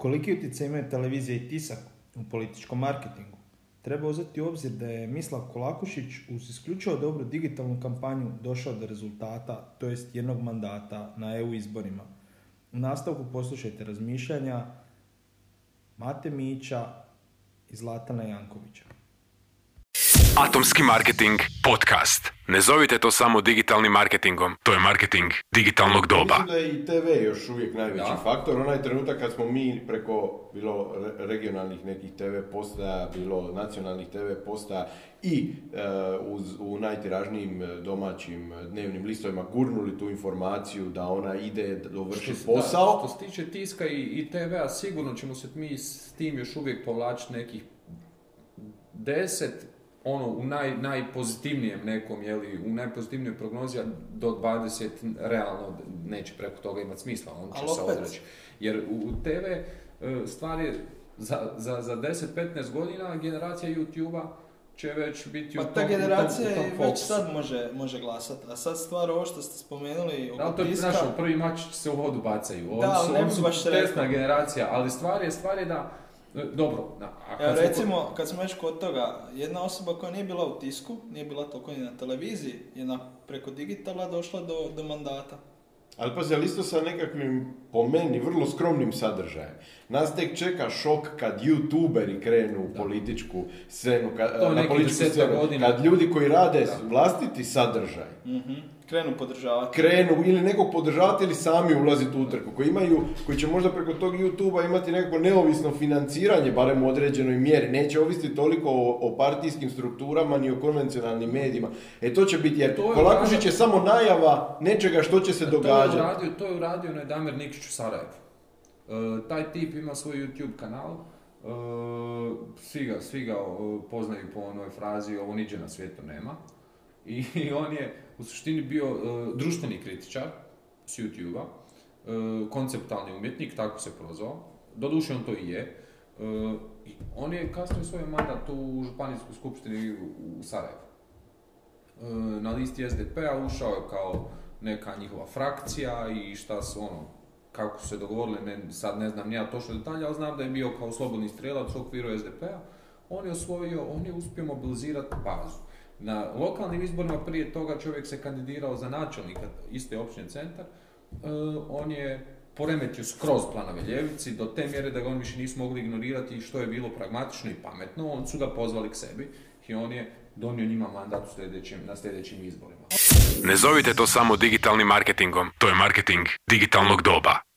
Koliki utjecaj imaju televizija i tisak u političkom marketingu? Treba uzeti u obzir da je Mislav Kolakušić uz isključivo dobru digitalnu kampanju došao do rezultata, to jest jednog mandata na EU izborima. U nastavku poslušajte razmišljanja Mate Mića i Zlatana Jankovića. Atomski marketing podcast. Ne zovite to samo digitalnim marketingom, to je marketing digitalnog doba. Mislim da je i TV još uvijek najveći Da. faktor. Onaj trenutak kad smo mi preko bilo re- regionalnih nekih TV postaja, bilo nacionalnih TV postaja i e, uz, u najtiražnijim e, domaćim e, dnevnim listovima gurnuli tu informaciju da ona ide dovršiti Što- posao. Da, što se tiče tiska i, i TV-a, sigurno ćemo se mi s tim još uvijek povlačiti nekih deset, ono, u naj, najpozitivnijem nekom, jeli, u najpozitivnijoj prognozi, do 20 realno neće preko toga imati smisla, on će se odreći. Jer u, TV e, stvar je za, za, za 10-15 godina generacija YouTube-a će već biti Pa u ta tom, generacija u tom, u tom već sad može, može glasati, a sad stvar ovo što ste spomenuli Da, to je, tiska, znaš, prvi mač se u vodu bacaju. Da, su, oni bi su baš testna rekao. generacija, ali stvar je, stvar je da, dobro, da, a kad Evo smo recimo, kad smo već kod toga, jedna osoba koja nije bila u tisku, nije bila toliko ni na televiziji, je na, preko digitala došla do, do mandata. Ali pazi, ali isto sa nekakvim, po meni, vrlo skromnim sadržajem. Nas tek čeka šok kad youtuberi krenu u političku scenu, kad, na političku scenu, godina. kad ljudi koji rade Da. vlastiti sadržaj, Mhm. Krenu podržavati. krenu ili nekog podržavati ili sami ulaziti u utrku, koji imaju, koji će možda preko tog YouTube-a imati nekako neovisno financiranje, barem u određenoj mjeri, neće ovisiti toliko o, o partijskim strukturama ni o konvencionalnim medijima. E to će biti, jer je Kolakušić uradio- je samo najava nečega što će se To je događati. uradio, to je uradio onaj Damir Nikić u Sarajevu. E, taj tip ima svoj YouTube kanal, e, svi ga, svi ga e, poznaju po onoj frazi ovo niđe na svijetu nema. I, on je u suštini bio e, društveni kritičar s YouTube-a, e, konceptualni umjetnik, tako se prozvao. Doduše on to i je. I on je kasnije svoj mandat u županijskoj skupštini u, Sarajevu. Na listi SDP-a ušao je kao neka njihova frakcija i šta su ono, kako se dogovorili, ne, sad ne znam nija točno detalje, ali znam da je bio kao slobodni strelac u okviru SDP-a. On je osvojio, on je uspio mobilizirati bazu. Na lokalnim izborima prije toga čovjek se kandidirao za načelnika iste općine centar. E, on je poremetio skroz planove ljevici do te mjere da ga oni više nisu mogli ignorirati što je bilo pragmatično i pametno, on su ga pozvali k sebi i on je donio njima mandat u sljedećim, na sljedećim izborima. Ne zovite to samo digitalnim marketingom, to je marketing digitalnog doba.